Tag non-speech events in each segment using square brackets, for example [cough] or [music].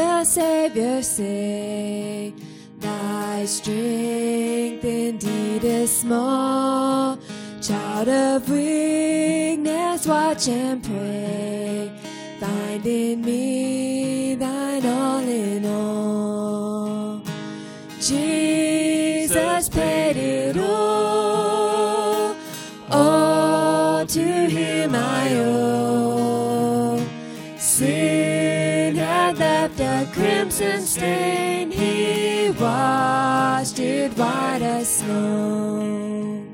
the Savior say, Thy strength indeed is small. Child of weakness, watch and pray. Find in me stain. He washed it white as snow.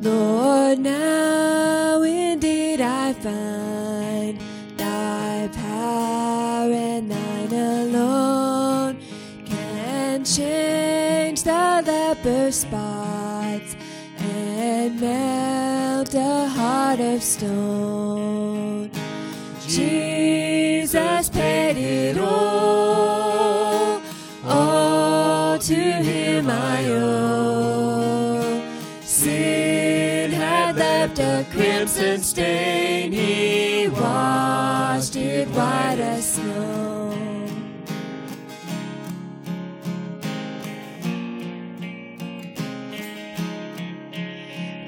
Lord, now indeed I find thy power and thine alone can change the leper spots and melt a heart of stone. Jesus crimson stain, he washed it white as snow.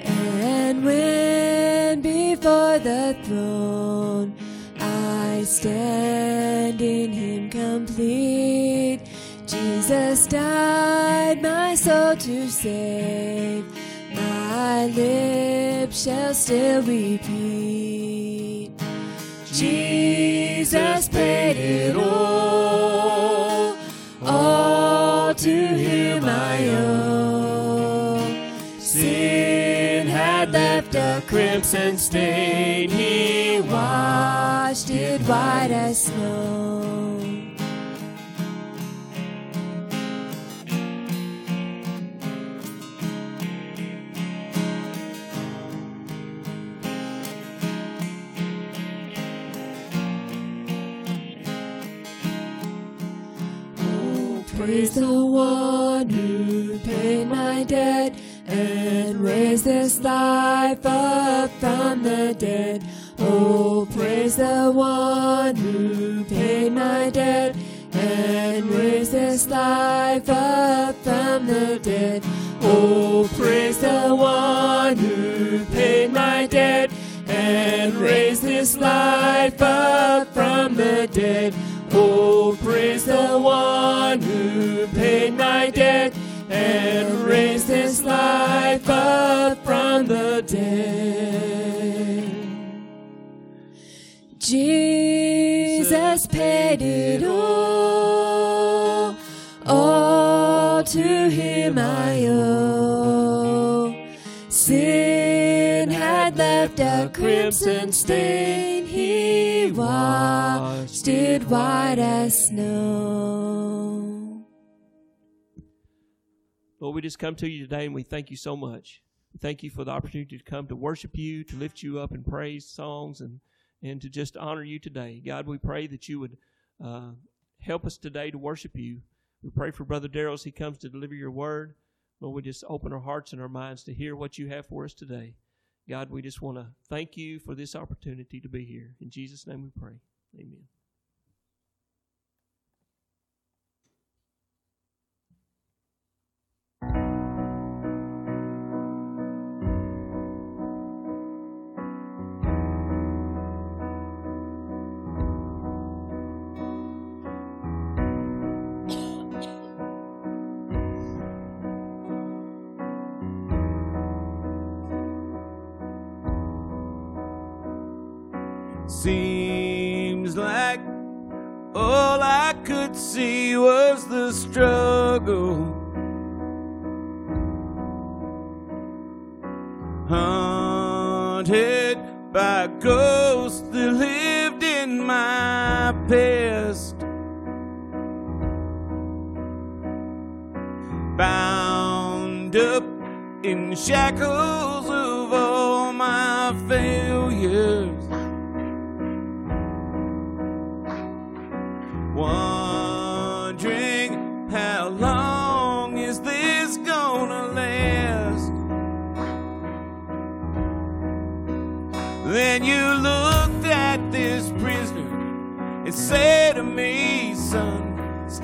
And when before the throne I stand in Him complete, Jesus died my soul to save. My lips shall still repeat. Jesus paid it all, all to Him I owe. Sin had left a crimson stain, He washed it white as snow. The one who paid my debt and raised this life up from the dead. Oh, praise the one who paid my debt and raised this life up Jesus paid it all, all to him I owe. Sin had left a crimson stain, he washed it white as snow. Lord, we just come to you today and we thank you so much. We Thank you for the opportunity to come to worship you, to lift you up in praise songs, and, and to just honor you today. God, we pray that you would uh, help us today to worship you. We pray for Brother Darrell as he comes to deliver your word. Lord, we just open our hearts and our minds to hear what you have for us today. God, we just want to thank you for this opportunity to be here. In Jesus' name we pray. Amen. Seems like all I could see was the struggle. Haunted by ghosts that lived in my past. Bound up in shackles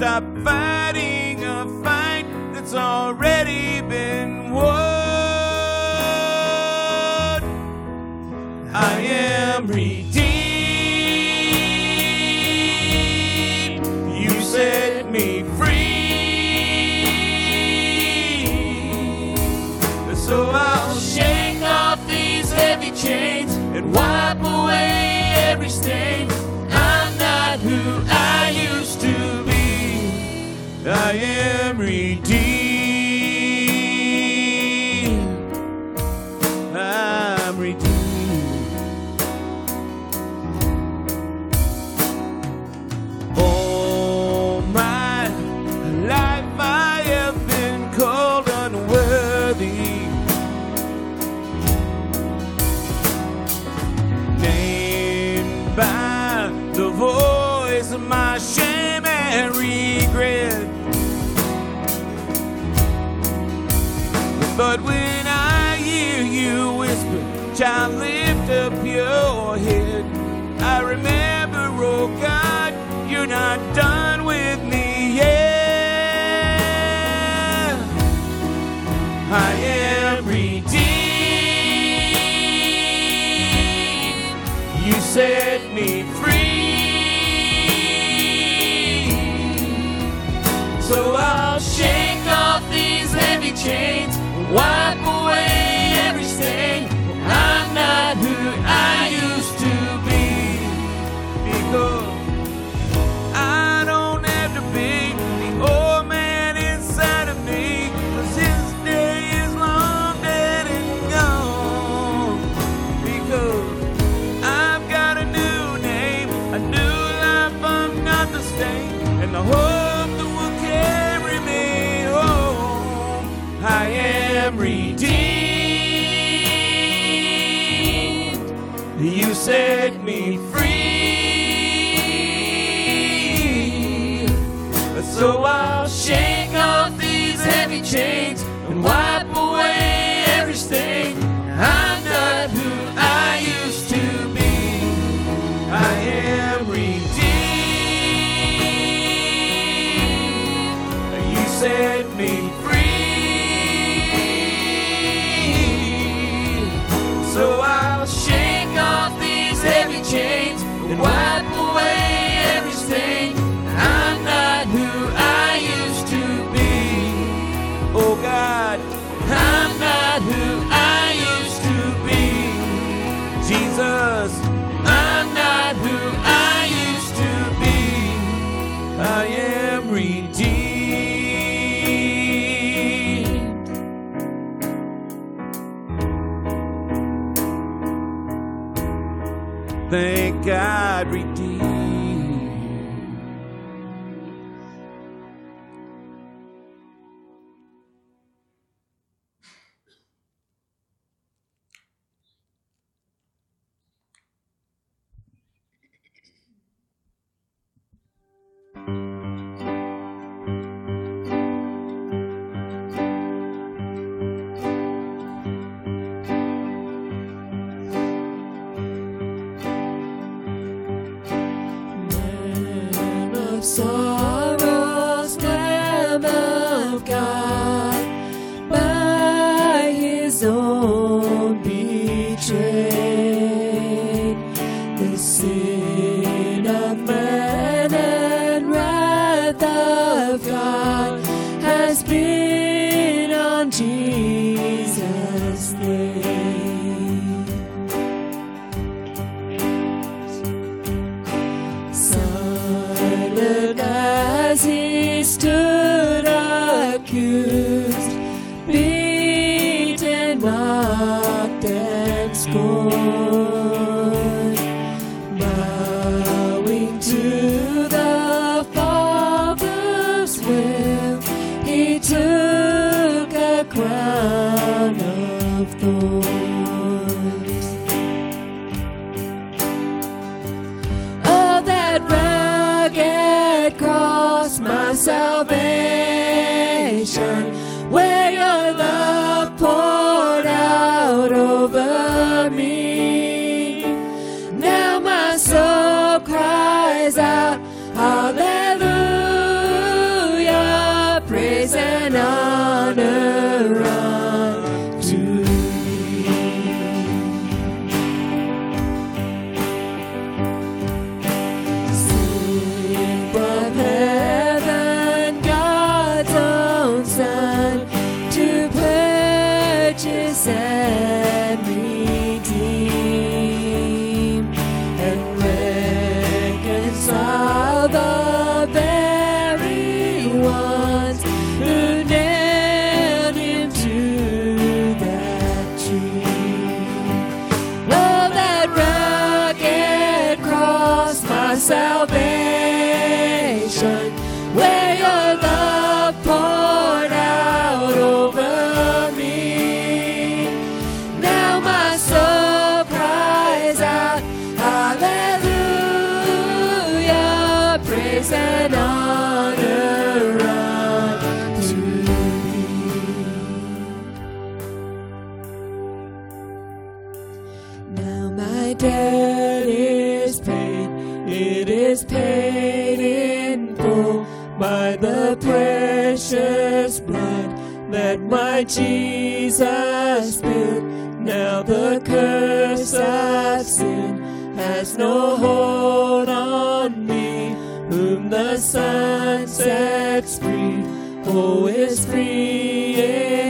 stop fighting a fight that's already. redeemed. You set me free. So I'll shake off these heavy chains. Why my salvation. Where Jesus spilled. Now the curse of sin has no hold on me, whom the Son sets free. Oh, is free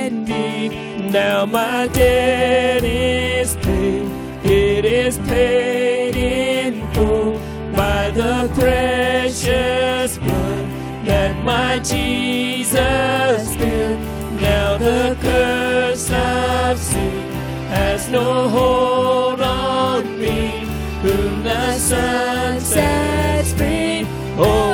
indeed. Now my debt is paid. It is paid in full by the precious blood that my Jesus spilled. The curse of sin has no hold on me, whom the Son sets free. Oh,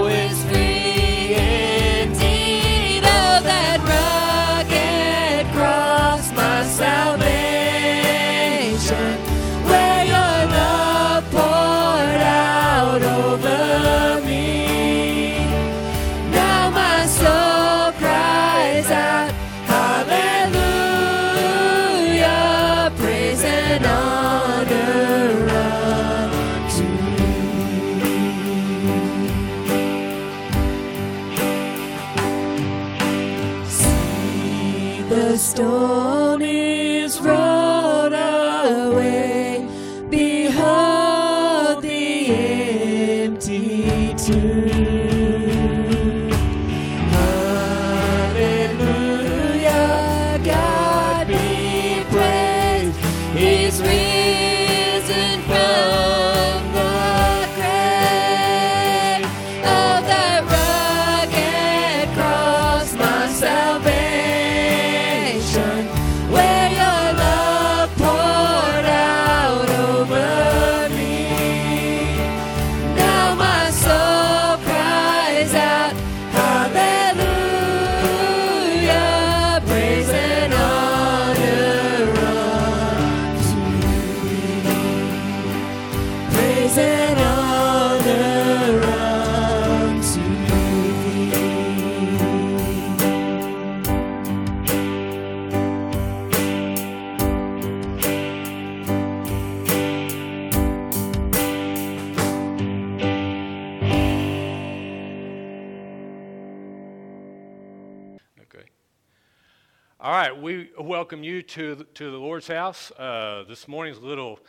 welcome you to to the Lord's house. Uh, this morning's a little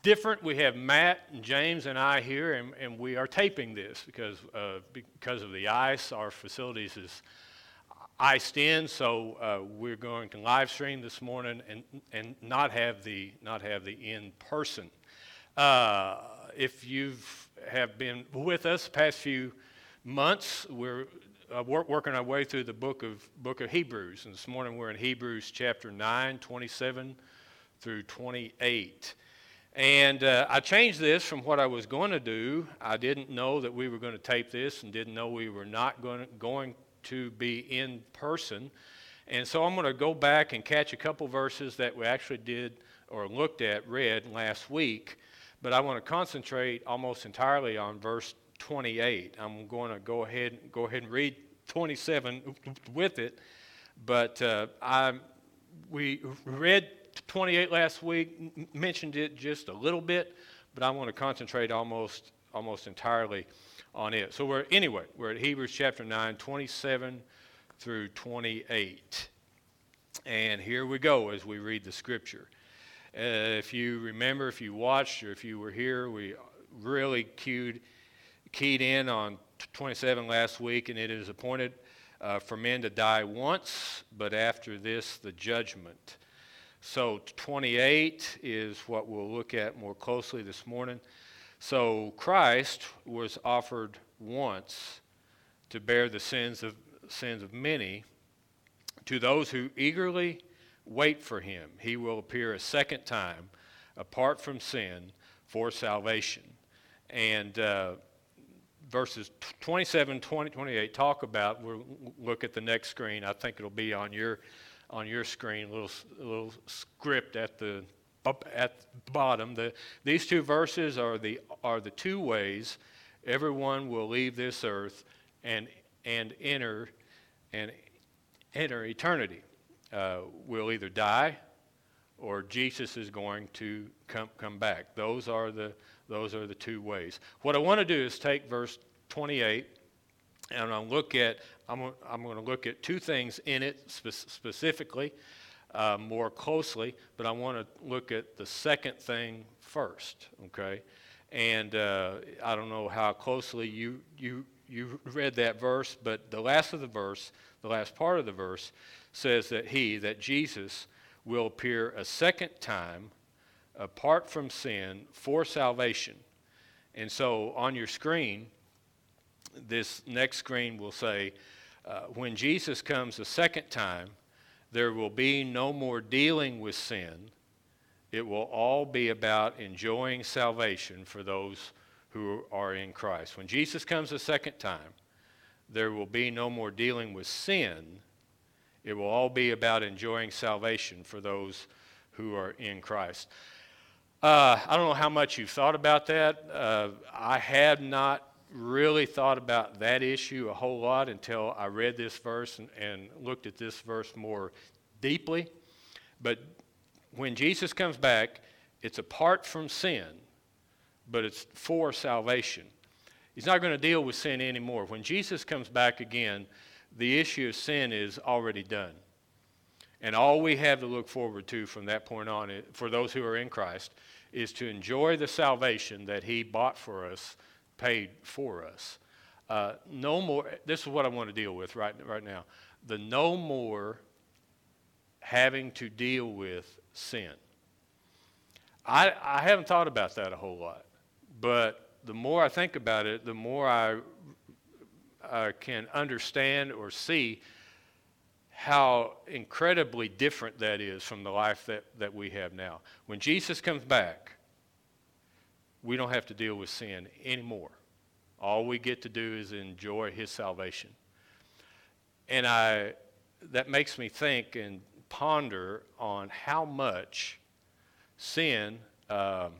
different. We have Matt and James and I here, and, and we are taping this because uh, because of the ice. Our facilities is iced in, so uh, we're going to live stream this morning and and not have the not have the in person. Uh, if you've have been with us the past few months, we're uh, work, working our way through the book of book of Hebrews, and this morning we're in Hebrews chapter 9, 27 through 28. And uh, I changed this from what I was going to do. I didn't know that we were going to tape this, and didn't know we were not going to, going to be in person. And so I'm going to go back and catch a couple verses that we actually did or looked at, read last week. But I want to concentrate almost entirely on verse 28. I'm going to go ahead go ahead and read 27 with it, but uh, I we read 28 last week, mentioned it just a little bit, but I want to concentrate almost almost entirely on it. So we're anyway we're at Hebrews chapter 9, 27 through 28, and here we go as we read the scripture. Uh, if you remember, if you watched, or if you were here, we really cued keyed in on 27 last week, and it is appointed uh, for men to die once, but after this, the judgment. So 28 is what we'll look at more closely this morning. So Christ was offered once to bear the sins of sins of many. To those who eagerly wait for him, he will appear a second time, apart from sin, for salvation. And uh, verses 27, 20, 28 talk about. We'll look at the next screen. I think it'll be on your on your screen, a little, little script at the up at the bottom. The, these two verses are the are the two ways everyone will leave this earth and and enter and enter eternity. Uh, we'll either die or Jesus is going to come come back. Those are the those are the two ways. What I want to do is take verse 28 and I'll look at I'm, I'm going to look at two things in it spe- specifically uh, more closely, but I want to look at the second thing first. Okay, and uh, I don't know how closely you you you read that verse, but the last of the verse, the last part of the verse, says that he, that Jesus, will appear a second time apart from sin for salvation. And so on your screen, this next screen will say, uh, when Jesus comes a second time, there will be no more dealing with sin. It will all be about enjoying salvation for those who are in Christ. When Jesus comes a second time, there will be no more dealing with sin. It will all be about enjoying salvation for those who are in Christ. Uh, I don't know how much you've thought about that. Uh, I had not really thought about that issue a whole lot until I read this verse and, and looked at this verse more deeply. But when Jesus comes back, it's apart from sin, but it's for salvation. He's not going to deal with sin anymore. When Jesus comes back again, the issue of sin is already done. And all we have to look forward to from that point on, for those who are in Christ, is to enjoy the salvation that He bought for us paid for us. Uh, no more, this is what I want to deal with right, right now. The no more having to deal with sin. I, I haven't thought about that a whole lot, but the more I think about it, the more I, I can understand or see how incredibly different that is from the life that, that we have now. When Jesus comes back, we don't have to deal with sin anymore. All we get to do is enjoy his salvation. And I, that makes me think and ponder on how much sin um,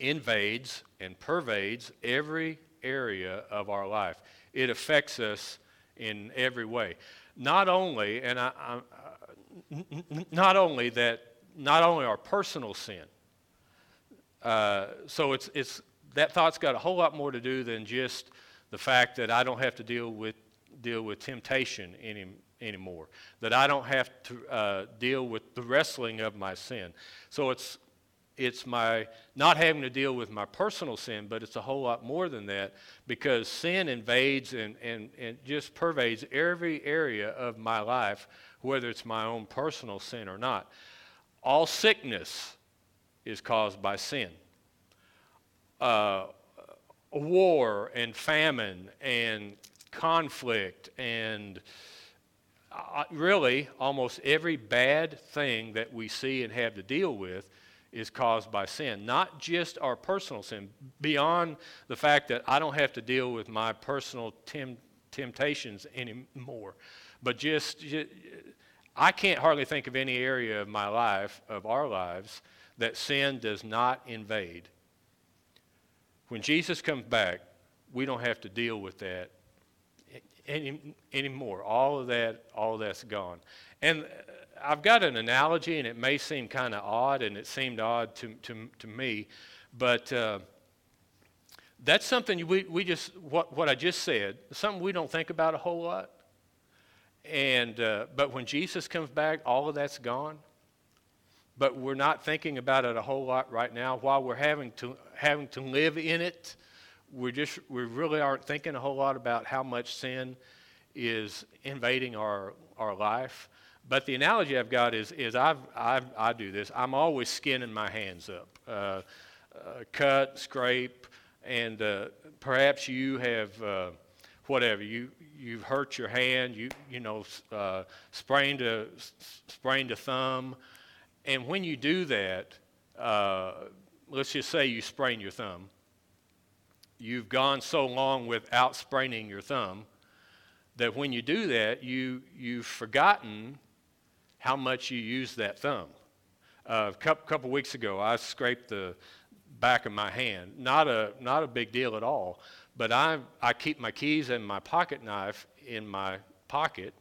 invades and pervades every area of our life. It affects us in every way. Not only, and I, I, not only that, not only our personal sin, uh, so it's, it's, that thought's got a whole lot more to do than just the fact that I don't have to deal with, deal with temptation any, anymore, that I don't have to uh, deal with the wrestling of my sin. So it's, it's my not having to deal with my personal sin, but it's a whole lot more than that because sin invades and, and, and just pervades every area of my life, whether it's my own personal sin or not. All sickness is caused by sin. Uh, war and famine and conflict and uh, really almost every bad thing that we see and have to deal with is caused by sin. Not just our personal sin, beyond the fact that I don't have to deal with my personal tem- temptations anymore, but just, just I can't hardly think of any area of my life, of our lives, that sin does not invade. When Jesus comes back, we don't have to deal with that any, anymore. All of that, all of that's gone. And uh, I've got an analogy, and it may seem kind of odd, and it seemed odd to, to, to me, but uh, that's something we, we just, what, what I just said, something we don't think about a whole lot. And, uh, but when Jesus comes back, all of that's gone but we're not thinking about it a whole lot right now. While we're having to, having to live in it, we just we really aren't thinking a whole lot about how much sin is invading our, our life. But the analogy I've got is, is I've, I've, I do this. I'm always skinning my hands up, uh, uh, cut, scrape, and uh, perhaps you have uh, whatever you you've hurt your hand, you you know uh, sprained a sprained a thumb, and when you do that, uh, let's just say you sprain your thumb. you've gone so long without spraining your thumb that when you do that, you, you've forgotten how much you use that thumb. Uh, a couple, couple weeks ago, I scraped the back of my hand. Not a, not a big deal at all, but I, I keep my keys and my pocket knife in my pocket,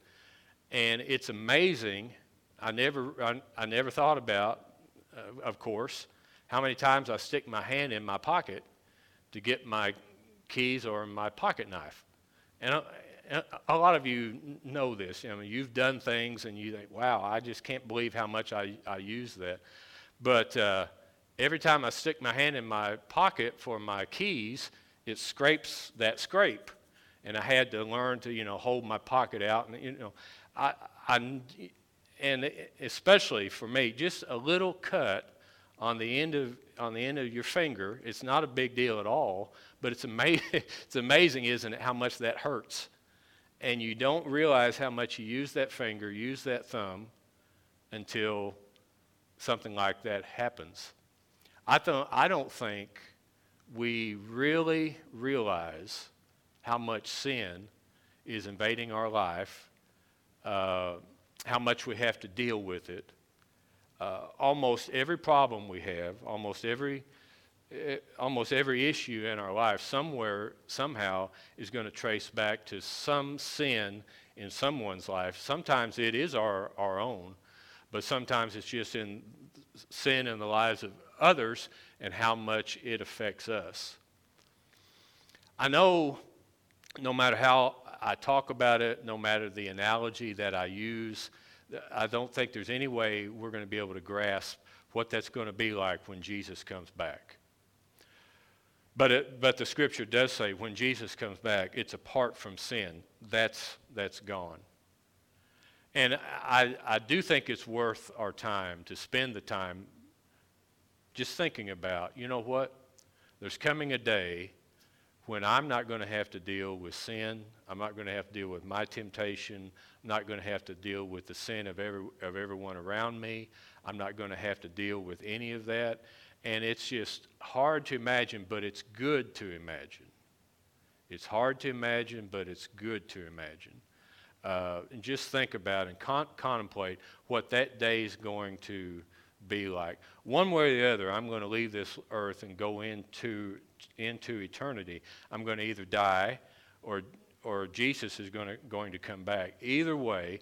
and it's amazing. I never, I, I never thought about, uh, of course, how many times I stick my hand in my pocket to get my keys or my pocket knife. And a, lot of you know this. I mean, you've done things and you think, wow, I just can't believe how much I, I use that. But uh, every time I stick my hand in my pocket for my keys, it scrapes that scrape. And I had to learn to, you know, hold my pocket out. And, you know, I, I, and especially for me, just a little cut on the end of on the end of your finger. It's not a big deal at all, but it's amazing. [laughs] it's amazing, isn't it, how much that hurts? And you don't realize how much you use that finger, use that thumb, until something like that happens. I don't. I don't think we really realize how much sin is invading our life, uh, how much we have to deal with it uh, almost every problem we have, almost every, Eh, almost every issue in our life, somewhere, somehow, is going to trace back to some sin in someone's life. Sometimes it is our, our own, but sometimes it's just in sin in the lives of others and how much it affects us. I know no matter how I talk about it, no matter the analogy that I use, I don't think there's any way we're going to be able to grasp what that's going to be like when Jesus comes back. But, it, but the scripture does say when Jesus comes back, it's apart from sin. That's, that's gone. And I, I do think it's worth our time to spend the time just thinking about, you know what? There's coming a day when I'm not going to have to deal with sin. I'm not going to have to deal with my temptation. I'm not going to have to deal with the sin of, every, of everyone around me. I'm not going to have to deal with any of that. And it's just hard to imagine, but it's good to imagine. It's hard to imagine, but it's good to imagine. Uh, and just think about and con- contemplate what that day is going to be like. One way or the other, I'm going to leave this earth and go into, into eternity. I'm going to either die or, or Jesus is going to, going to come back. Either way,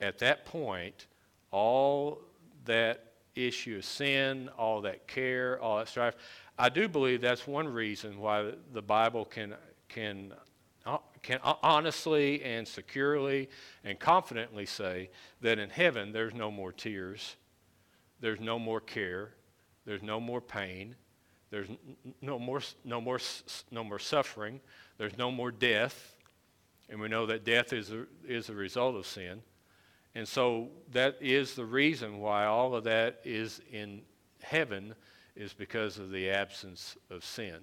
at that point, all that issue of sin, all that care, all that strife, I do believe that's one reason why the Bible can, can, uh, can honestly and securely and confidently say that in heaven there's no more tears there's no more care, there's no more pain, there's no more, no more, no more suffering, there's no more death, and we know that death is a, is a result of sin. And so that is the reason why all of that is in heaven is because of the absence of sin.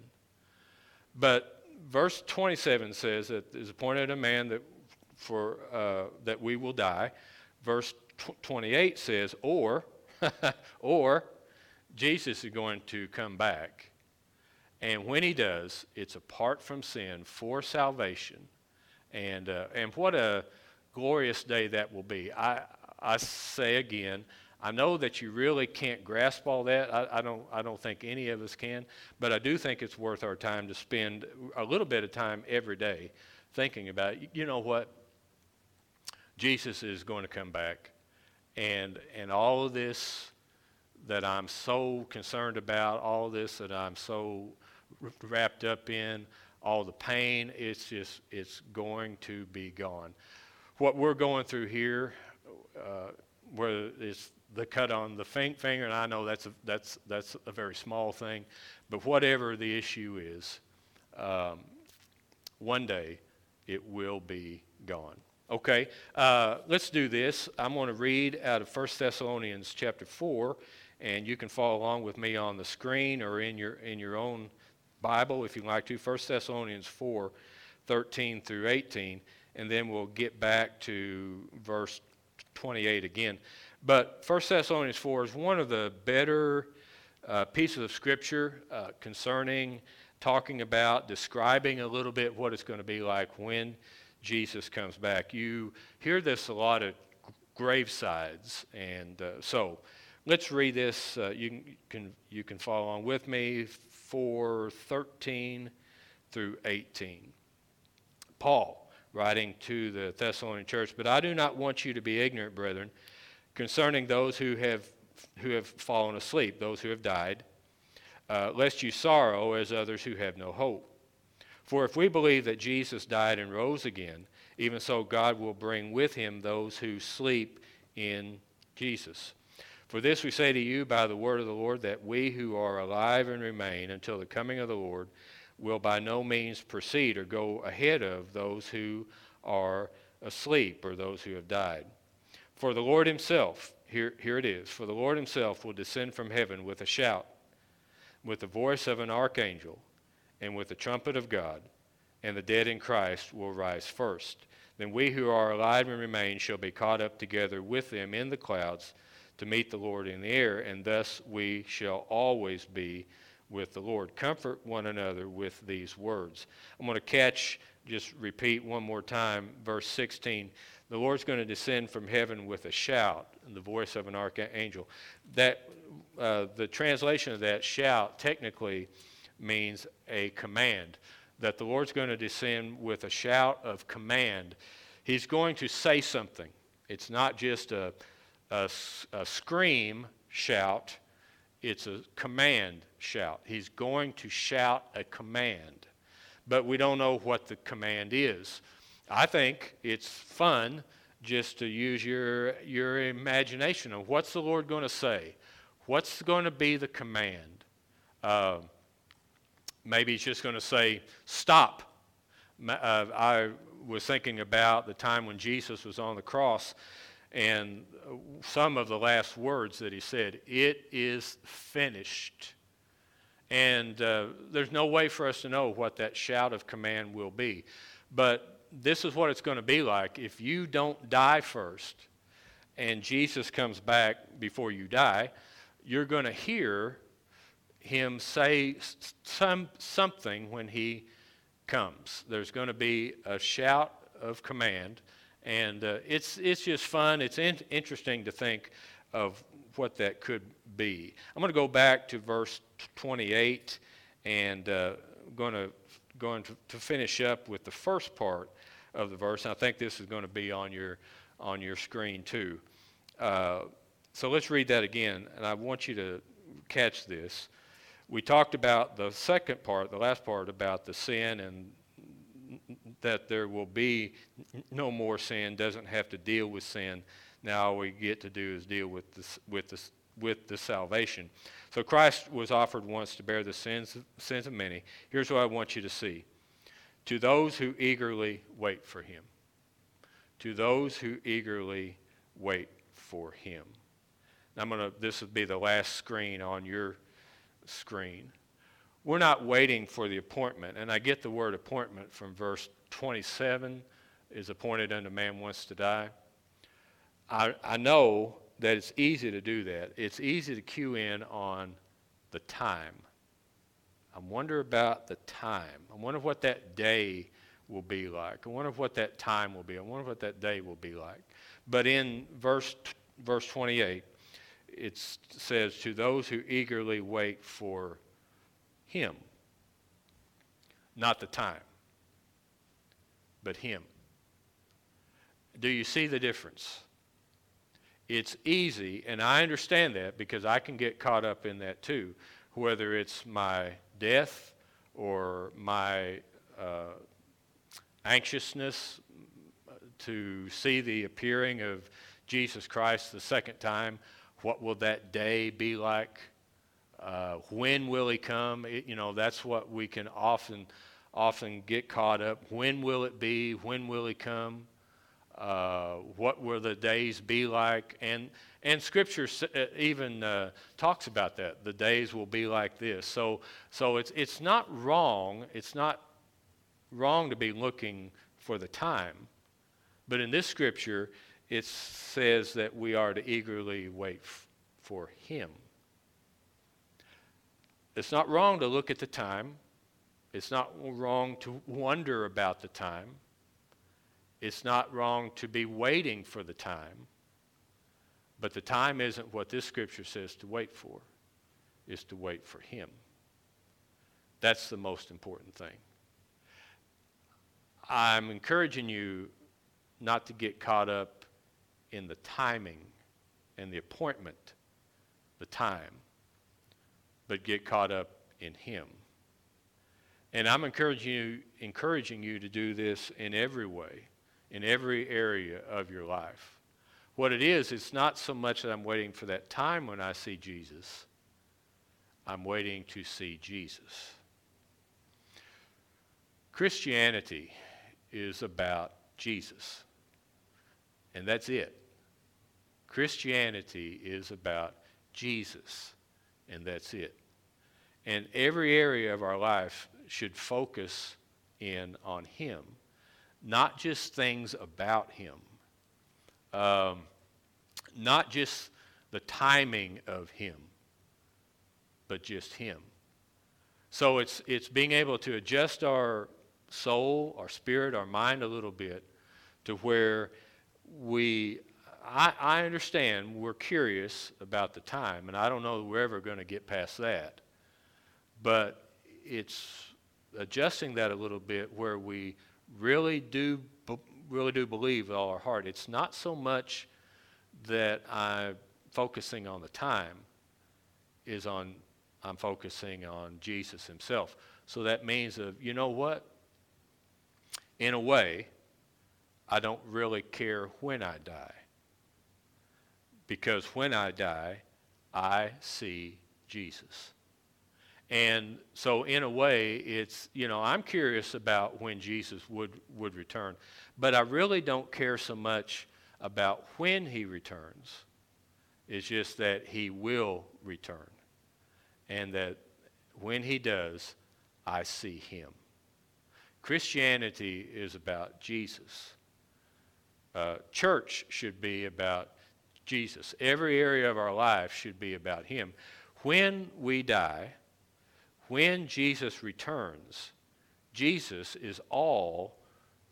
But verse 27 says that there's appointed a man that for uh, that we will die. Verse 28 says, or [laughs] or Jesus is going to come back. And when he does, it's apart from sin for salvation. And, uh, and what a glorious day that will be. I, I say again, I know that you really can't grasp all that. I, I, don't, I don't think any of us can. But I do think it's worth our time to spend a little bit of time every day thinking about, you know what? Jesus is going to come back and and all of this that I'm so concerned about, all this that I'm so wrapped up in, all the pain, it's just it's going to be gone. What we're going through here, uh, whether it's the cut on the finger, and I know that's a, that's that's a very small thing, but whatever the issue is, um, one day it will be gone. Okay, uh, let's do this. I'm going to read out of 1 Thessalonians chapter 4, and you can follow along with me on the screen or in your, in your own Bible if you'd like to. 1 Thessalonians 4, 13 through 18, and then we'll get back to verse 28 again. But 1 Thessalonians 4 is one of the better uh, pieces of Scripture uh, concerning talking about, describing a little bit what it's going to be like when Jesus comes back. You hear this a lot at gravesides, and uh, so let's read this. Uh, you can you can follow along with me. for 13 through 18. Paul writing to the Thessalonian church, but I do not want you to be ignorant, brethren, concerning those who have who have fallen asleep, those who have died, uh, lest you sorrow as others who have no hope. For if we believe that Jesus died and rose again, even so God will bring with him those who sleep in Jesus. For this we say to you by the word of the Lord, that we who are alive and remain until the coming of the Lord will by no means proceed or go ahead of those who are asleep or those who have died. For the Lord himself, here, here it is, for the Lord himself will descend from heaven with a shout, with the voice of an archangel, and with the trumpet of God, and the dead in Christ will rise first. Then we who are alive and remain shall be caught up together with them in the clouds to meet the Lord in the air, and thus we shall always be with the Lord. Comfort one another with these words. I'm going to catch, just repeat one more time, verse 16. The Lord's going to descend from heaven with a shout, the voice of an archangel. That uh, the translation of that shout technically means a command. That the Lord's going to descend with a shout of command. He's going to say something. It's not just a, a, a scream shout it's a command shout. He's going to shout a command, but we don't know what the command is. I think it's fun just to use your, your imagination of what's the Lord going to say? What's going to be the command? Uh, maybe he's just going to say, stop. Uh, I was thinking about the time when Jesus was on the cross and some of the last words that he said, It is finished. And uh, there's no way for us to know what that shout of command will be. But this is what it's going to be like. If you don't die first and Jesus comes back before you die, you're going to hear him say some, something when he comes. There's going to be a shout of command and uh, it's, it's just fun. It's in- interesting to think of what that could be. I'm going to go back to verse 28 and uh, going to going to, to finish up with the first part of the verse. And I think this is going to be on your on your screen too. Uh, so let's read that again, and I want you to catch this. We talked about the second part, the last part about the sin and that there will be no more sin, doesn't have to deal with sin. Now all we get to do is deal with this, with this, with the salvation. So Christ was offered once to bear the sins, sins of many. Here's what I want you to see. To those who eagerly wait for him. To those who eagerly wait for him. I'm going to this will be the last screen on your screen. We're not waiting for the appointment, and I get the word appointment from verse 27 is appointed unto man once to die. I, I know that it's easy to do that. It's easy to cue in on the time. I wonder about the time. I wonder what that day will be like. I wonder what that time will be. I wonder what that day will be like. But in verse, verse 28, it says, To those who eagerly wait for him, not the time but Him. Do you see the difference? It's easy, and I understand that because I can get caught up in that too, whether it's my death or my uh, anxiousness to see the appearing of Jesus Christ the second time. What will that day be like? Uh, when will he come? It, you know, that's what we can often often get caught up. When will it be? When will he come? Uh, what will the days be like? And and Scripture uh, even uh, talks about that. The days will be like this. So so it's it's not wrong. It's not wrong to be looking for the time, but in this Scripture, it says that we are to eagerly wait f- for Him. It's not wrong to look at the time It's not wrong to wonder about the time. It's not wrong to be waiting for the time. But the time isn't what this scripture says to wait for, is to wait for Him. That's the most important thing. I'm encouraging you not to get caught up in the timing and the appointment, the time, but get caught up in Him. And I'm encouraging you, encouraging you to do this in every way, in every area of your life. What it is, it's not so much that I'm waiting for that time when I see Jesus. I'm waiting to see Jesus. Christianity is about Jesus. And that's it. Christianity is about Jesus. And that's it. And every area of our life should focus in on Him, not just things about Him, um, not just the timing of Him, but just Him. So it's, it's being able to adjust our soul, our spirit, our mind a little bit to where we, I, I understand we're curious about the time, and I don't know we're ever going to get past that. But it's adjusting that a little bit where we really do really do believe with all our heart. It's not so much that I'm focusing on the time is on I'm focusing on Jesus himself. So that means of you know what? In a way, I don't really care when I die. Because when I die, I see Jesus. And so, in a way, it's, you know, I'm curious about when Jesus would, would return. But I really don't care so much about when he returns. It's just that he will return. And that when he does, I see him. Christianity is about Jesus. Uh, church should be about Jesus. Every area of our life should be about him. When we die, when Jesus returns, Jesus is all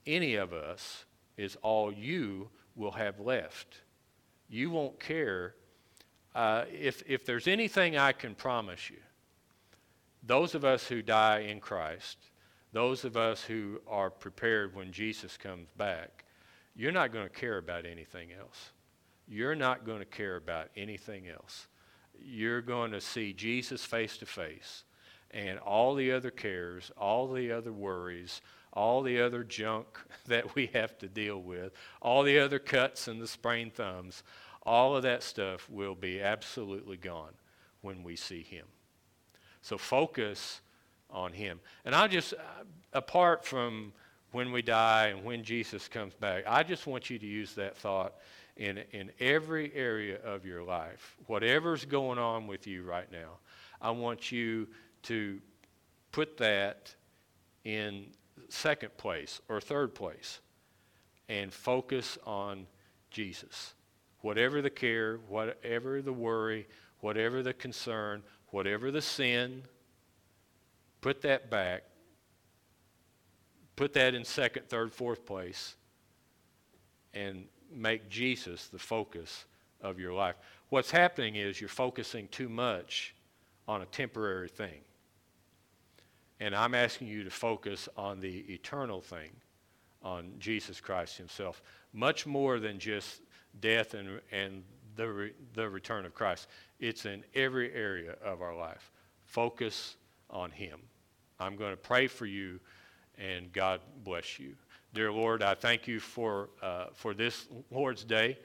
any of us, is all you will have left. You won't care. Uh, if, if there's anything I can promise you, those of us who die in Christ, those of us who are prepared when Jesus comes back, you're not going to care about anything else. You're not going to care about anything else. You're going to see Jesus face to face and all the other cares, all the other worries, all the other junk [laughs] that we have to deal with, all the other cuts and the sprained thumbs, all of that stuff will be absolutely gone when we see Him. So focus on Him. And I just, uh, apart from when we die and when Jesus comes back, I just want you to use that thought in, in every area of your life. Whatever's going on with you right now, I want you to put that in second place or third place and focus on Jesus. Whatever the care, whatever the worry, whatever the concern, whatever the sin, put that back. Put that in second, third, fourth place and make Jesus the focus of your life. What's happening is you're focusing too much on a temporary thing. And I'm asking you to focus on the eternal thing, on Jesus Christ Himself, much more than just death and, and the, re, the return of Christ. It's in every area of our life. Focus on Him. I'm going to pray for you, and God bless you. Dear Lord, I thank you for, uh, for this Lord's Day,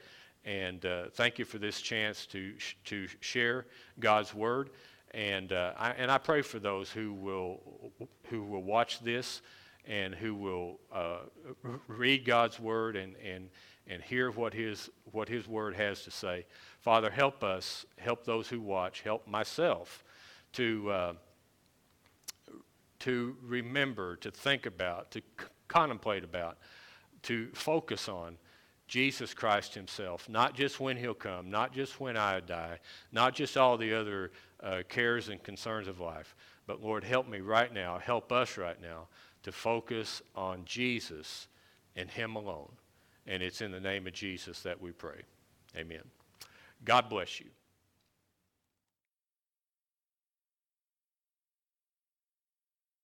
and uh, thank you for this chance to, sh- to share God's Word. And, uh, I, and I pray for those who will, who will watch this and who will uh, read God's word and, and, and hear what his, what his word has to say. Father, help us, help those who watch, help myself to, uh, to remember, to think about, to c- contemplate about, to focus on Jesus Christ himself, not just when he'll come, not just when I die, not just all the other uh, cares and concerns of life, but Lord, help me right now, help us right now to focus on Jesus and him alone. And it's in the name of Jesus that we pray. Amen. God bless you.